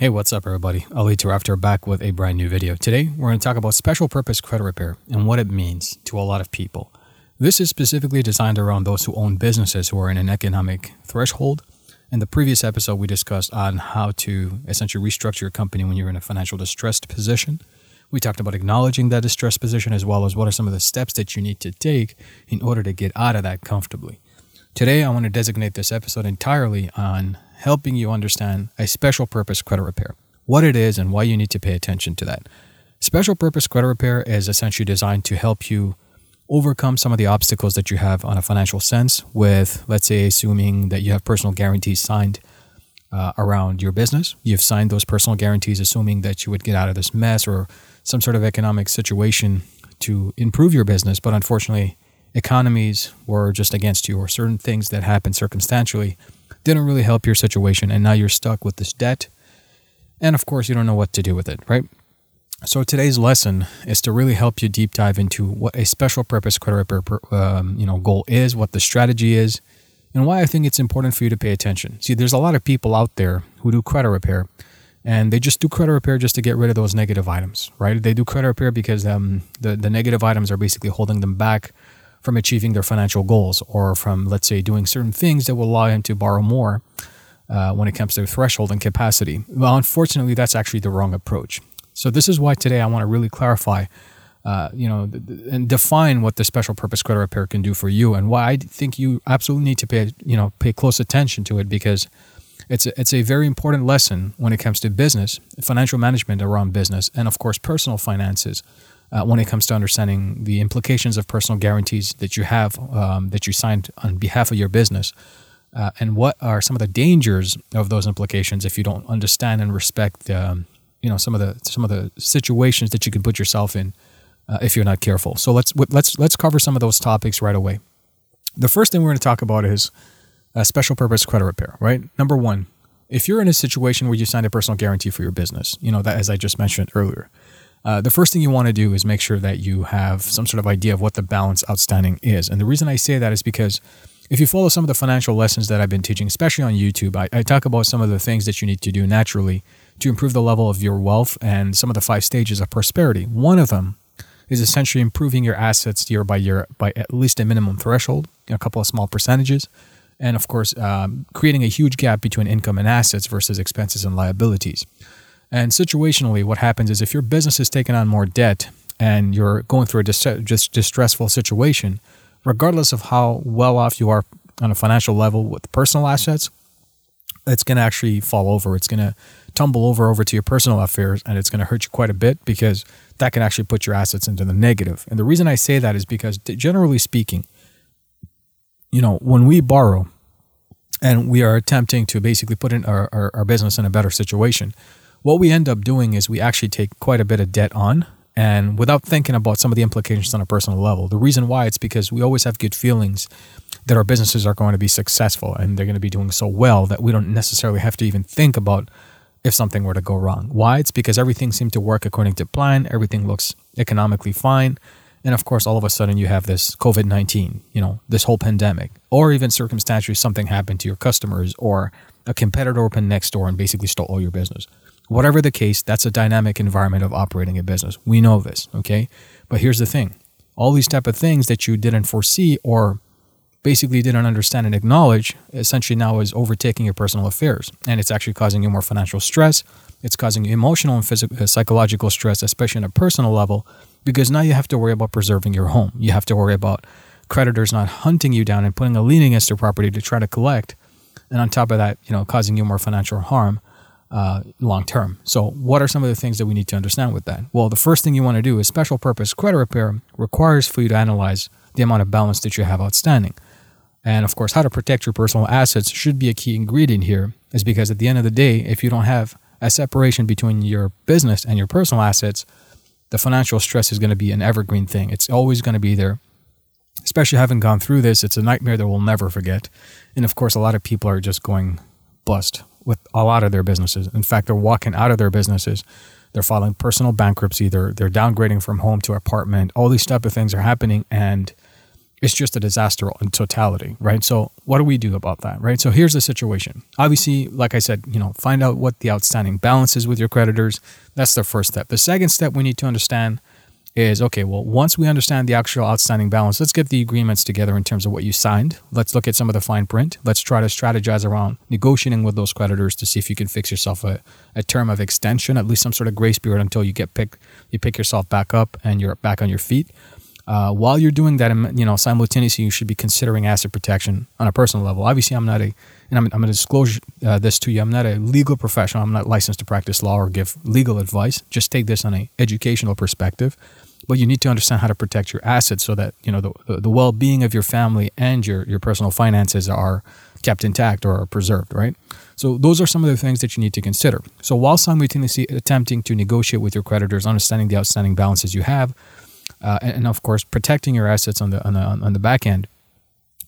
Hey, what's up, everybody? Ali Taraftar back with a brand new video. Today, we're going to talk about special purpose credit repair and what it means to a lot of people. This is specifically designed around those who own businesses who are in an economic threshold. In the previous episode, we discussed on how to essentially restructure your company when you're in a financial distressed position. We talked about acknowledging that distressed position as well as what are some of the steps that you need to take in order to get out of that comfortably. Today, I want to designate this episode entirely on helping you understand a special purpose credit repair, what it is, and why you need to pay attention to that. Special purpose credit repair is essentially designed to help you overcome some of the obstacles that you have on a financial sense with, let's say, assuming that you have personal guarantees signed uh, around your business. You've signed those personal guarantees, assuming that you would get out of this mess or some sort of economic situation to improve your business. But unfortunately, economies were just against you, or certain things that happened circumstantially didn't really help your situation, and now you're stuck with this debt. And of course, you don't know what to do with it, right? So today's lesson is to really help you deep dive into what a special purpose credit repair um, you know goal is, what the strategy is, and why I think it's important for you to pay attention. See, there's a lot of people out there who do credit repair, and they just do credit repair just to get rid of those negative items, right? They do credit repair because um, the the negative items are basically holding them back from achieving their financial goals or from, let's say, doing certain things that will allow him to borrow more uh, when it comes to threshold and capacity. Well, unfortunately, that's actually the wrong approach. So this is why today I want to really clarify, uh, you know, th- th- and define what the special purpose credit repair can do for you, and why I think you absolutely need to pay, you know, pay close attention to it because it's a, it's a very important lesson when it comes to business, financial management around business, and of course personal finances uh, when it comes to understanding the implications of personal guarantees that you have um, that you signed on behalf of your business. Uh, and what are some of the dangers of those implications if you don't understand and respect um, you know some of the some of the situations that you can put yourself in uh, if you're not careful so let's let's let's cover some of those topics right away the first thing we're going to talk about is a special purpose credit repair right number one if you're in a situation where you signed a personal guarantee for your business you know that as i just mentioned earlier uh, the first thing you want to do is make sure that you have some sort of idea of what the balance outstanding is. And the reason I say that is because if you follow some of the financial lessons that I've been teaching, especially on YouTube, I, I talk about some of the things that you need to do naturally to improve the level of your wealth and some of the five stages of prosperity. One of them is essentially improving your assets year by year by at least a minimum threshold, a couple of small percentages. And of course, um, creating a huge gap between income and assets versus expenses and liabilities. And situationally, what happens is if your business is taking on more debt and you're going through a dis- just distressful situation, regardless of how well off you are on a financial level with personal assets, it's going to actually fall over. It's going to tumble over over to your personal affairs and it's going to hurt you quite a bit because that can actually put your assets into the negative. And the reason I say that is because generally speaking, you know, when we borrow and we are attempting to basically put in our, our, our business in a better situation, what we end up doing is we actually take quite a bit of debt on and without thinking about some of the implications on a personal level. The reason why it's because we always have good feelings that our businesses are going to be successful and they're going to be doing so well that we don't necessarily have to even think about if something were to go wrong. Why? It's because everything seemed to work according to plan, everything looks economically fine. And of course, all of a sudden you have this COVID 19, you know, this whole pandemic, or even circumstantially something happened to your customers or a competitor opened next door and basically stole all your business. Whatever the case, that's a dynamic environment of operating a business. We know this, okay? But here's the thing. All these type of things that you didn't foresee or basically didn't understand and acknowledge essentially now is overtaking your personal affairs and it's actually causing you more financial stress it's causing you emotional and physical uh, psychological stress especially on a personal level because now you have to worry about preserving your home you have to worry about creditors not hunting you down and putting a lien against your property to try to collect and on top of that you know causing you more financial harm uh, long term. So, what are some of the things that we need to understand with that? Well, the first thing you want to do is special purpose credit repair requires for you to analyze the amount of balance that you have outstanding. And of course, how to protect your personal assets should be a key ingredient here, is because at the end of the day, if you don't have a separation between your business and your personal assets, the financial stress is going to be an evergreen thing. It's always going to be there. Especially having gone through this, it's a nightmare that we'll never forget. And of course, a lot of people are just going bust with a lot of their businesses. In fact, they're walking out of their businesses. They're filing personal bankruptcy. They're they're downgrading from home to apartment. All these type of things are happening, and it's just a disaster in totality, right? So what do we do about that, right? So here's the situation. Obviously, like I said, you know, find out what the outstanding balance is with your creditors. That's the first step. The second step we need to understand is okay, well, once we understand the actual outstanding balance, let's get the agreements together in terms of what you signed. Let's look at some of the fine print. Let's try to strategize around negotiating with those creditors to see if you can fix yourself a, a term of extension, at least some sort of grace period until you get pick you pick yourself back up and you're back on your feet. Uh, while you're doing that, you know, simultaneously, you should be considering asset protection on a personal level. Obviously, I'm not a, and I'm, I'm going to disclose uh, this to you. I'm not a legal professional. I'm not licensed to practice law or give legal advice. Just take this on a educational perspective. But you need to understand how to protect your assets so that you know the, the, the well-being of your family and your your personal finances are kept intact or preserved, right? So those are some of the things that you need to consider. So while simultaneously attempting to negotiate with your creditors, understanding the outstanding balances you have uh, and, and, of course protecting your assets on the on the on the back end.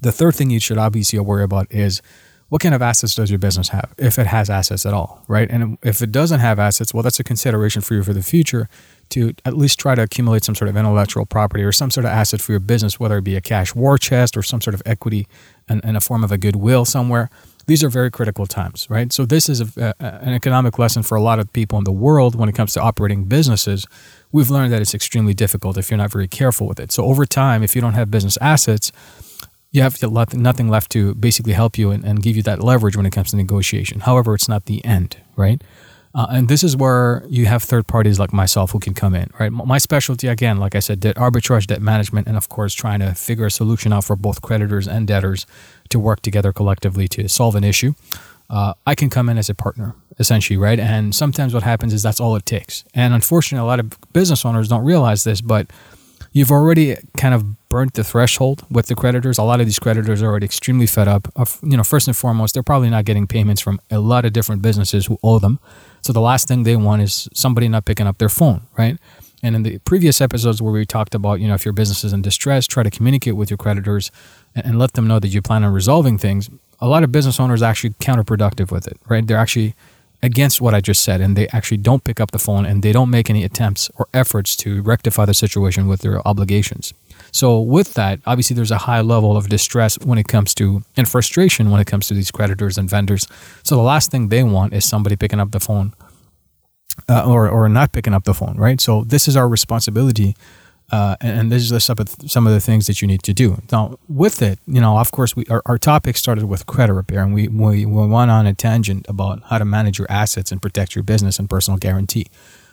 The third thing you should obviously worry about is what kind of assets does your business have, if it has assets at all, right? And if it doesn't have assets, well, that's a consideration for you for the future to at least try to accumulate some sort of intellectual property or some sort of asset for your business, whether it be a cash war chest or some sort of equity in, in a form of a goodwill somewhere. These are very critical times, right? So this is a, a, an economic lesson for a lot of people in the world when it comes to operating businesses we've learned that it's extremely difficult if you're not very careful with it. So over time, if you don't have business assets, you have nothing left to basically help you and, and give you that leverage when it comes to negotiation. However, it's not the end, right? Uh, and this is where you have third parties like myself who can come in, right? My specialty, again, like I said, debt arbitrage, debt management, and of course, trying to figure a solution out for both creditors and debtors to work together collectively to solve an issue. Uh, I can come in as a partner essentially, right? And sometimes what happens is that's all it takes. And unfortunately, a lot of business owners don't realize this, but you've already kind of burnt the threshold with the creditors. A lot of these creditors are already extremely fed up. Of, you know, first and foremost, they're probably not getting payments from a lot of different businesses who owe them. So the last thing they want is somebody not picking up their phone, right? And in the previous episodes where we talked about, you know, if your business is in distress, try to communicate with your creditors and, let them know that you plan on resolving things. A lot of business owners are actually counterproductive with it, right? They're actually against what I just said, and they actually don't pick up the phone and they don't make any attempts or efforts to rectify the situation with their obligations. So, with that, obviously, there's a high level of distress when it comes to and frustration when it comes to these creditors and vendors. So, the last thing they want is somebody picking up the phone uh, or, or not picking up the phone, right? So, this is our responsibility uh, and, and, this is some of, some of the things that you need to do. Now, with it, you know, of course, we our, our topic started with credit repair, and we, we, we went on a tangent about how to manage your assets and protect your business and personal guarantee.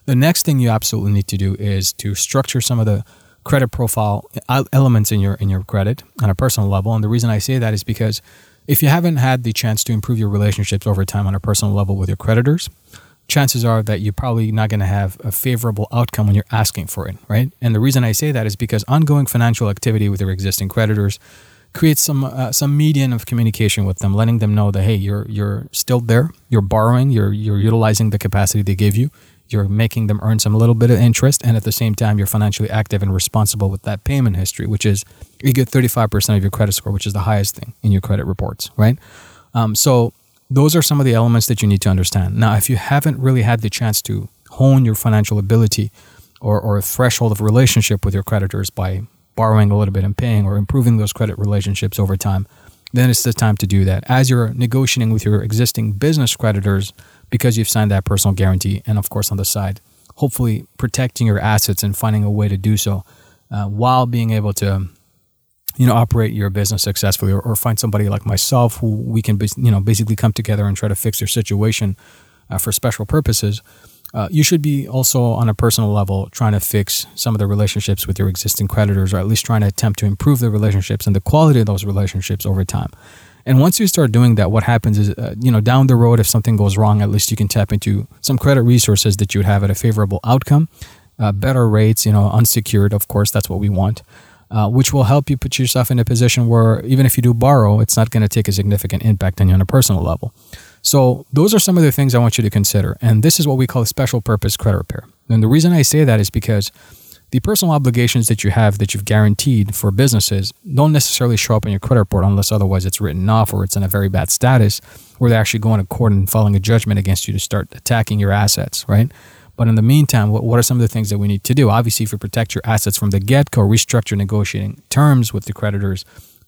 The next thing you absolutely need to do is to structure some of the credit profile elements in your in your credit on a personal level. And the reason I say that is because if you haven't had the chance to improve your relationships over time on a personal level with your creditors, chances are that you're probably not going to have a favorable outcome when you're asking for it, right? And the reason I say that is because ongoing financial activity with your existing creditors creates some uh, some median of communication with them, letting them know that hey, you're you're still there, you're borrowing, you're you're utilizing the capacity they gave you, you're making them earn some little bit of interest, and at the same time, you're financially active and responsible with that payment history, which is you get 35% of your credit score, which is the highest thing in your credit reports, right? Um, so those are some of the elements that you need to understand. Now, if you haven't really had the chance to hone your financial ability or, or a threshold of relationship with your creditors by borrowing a little bit and paying or improving those credit relationships over time, then it's the time to do that. As you're negotiating with your existing business creditors, because you've signed that personal guarantee, and of course, on the side, hopefully protecting your assets and finding a way to do so uh, while being able to you know operate your business successfully or, or find somebody like myself who we can you know basically come together and try to fix your situation uh, for special purposes uh, you should be also on a personal level trying to fix some of the relationships with your existing creditors or at least trying to attempt to improve the relationships and the quality of those relationships over time and once you start doing that what happens is uh, you know down the road if something goes wrong at least you can tap into some credit resources that you would have at a favorable outcome uh, better rates you know unsecured of course that's what we want uh, which will help you put yourself in a position where even if you do borrow, it's not going to take a significant impact on you on a personal level. So those are some of the things I want you to consider. And this is what we call special purpose credit repair. And the reason I say that is because the personal obligations that you have that you've guaranteed for businesses don't necessarily show up in your credit report unless otherwise it's written off or it's in a very bad status where they're actually going to court and filing a judgment against you to start attacking your assets, right? But in the meantime, what, what are some of the things that we need to do? Obviously, if you protect your assets from the get go, restructure negotiating terms with the creditors,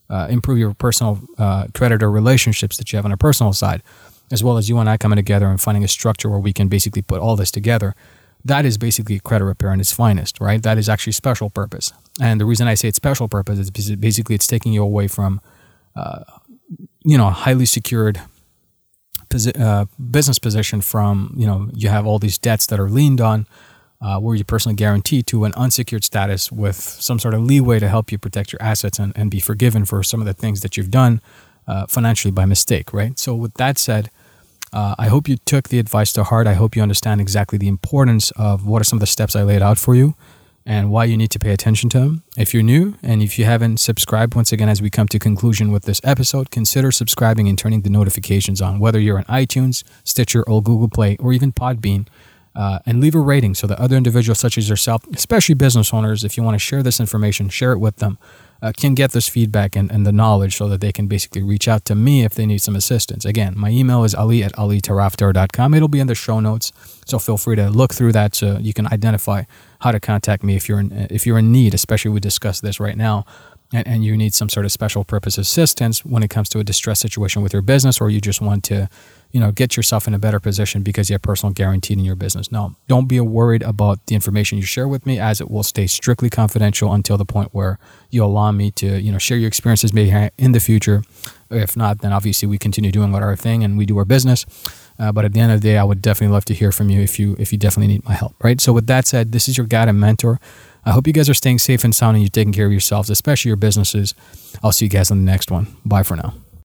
uh, improve your personal uh, creditor relationships that you have on a personal side, as well as you and I coming together and finding a structure where we can basically put all this together. That is basically credit repair in its finest, right? That is actually special purpose. And the reason I say it's special purpose is basically it's taking you away from, uh, you know, a highly secured posi- uh, business position from, you know, you have all these debts that are leaned on uh, where you personally guarantee to an unsecured status with some sort of leeway to help you protect your assets and, and be forgiven for some of the things that you've done uh, financially by mistake, right? So, with that said, uh, I hope you took the advice to heart. I hope you understand exactly the importance of what are some of the steps I laid out for you and why you need to pay attention to them. If you're new and if you haven't subscribed, once again, as we come to conclusion with this episode, consider subscribing and turning the notifications on, whether you're on iTunes, Stitcher, or Google Play, or even Podbean uh, and leave a rating so that other individuals such as yourself, especially business owners, if you want to share this information, share it with them, uh, can get this feedback and, and the knowledge so that they can basically reach out to me if they need some assistance. Again, my email is ali at alitaraftar.com. It'll be in the show notes, so feel free to look through that so you can identify how to contact me if you're in, if you're in need, especially we discussed this right now and, and you need some sort of special purpose assistance when it comes to a distress situation with your business or you just want to you know get yourself in a better position because you have personal guaranteed in your business. No don't be worried about the information you share with me as it will stay strictly confidential until the point where you allow me to you know share your experiences maybe in the future. If not then obviously we continue doing what our thing and we do our business. Uh, but at the end of the day i would definitely love to hear from you if you if you definitely need my help right? So with that said this is your guide and mentor I hope you guys are staying safe and sound and you're taking care of yourselves, especially your businesses. I'll see you guys on the next one. Bye for now.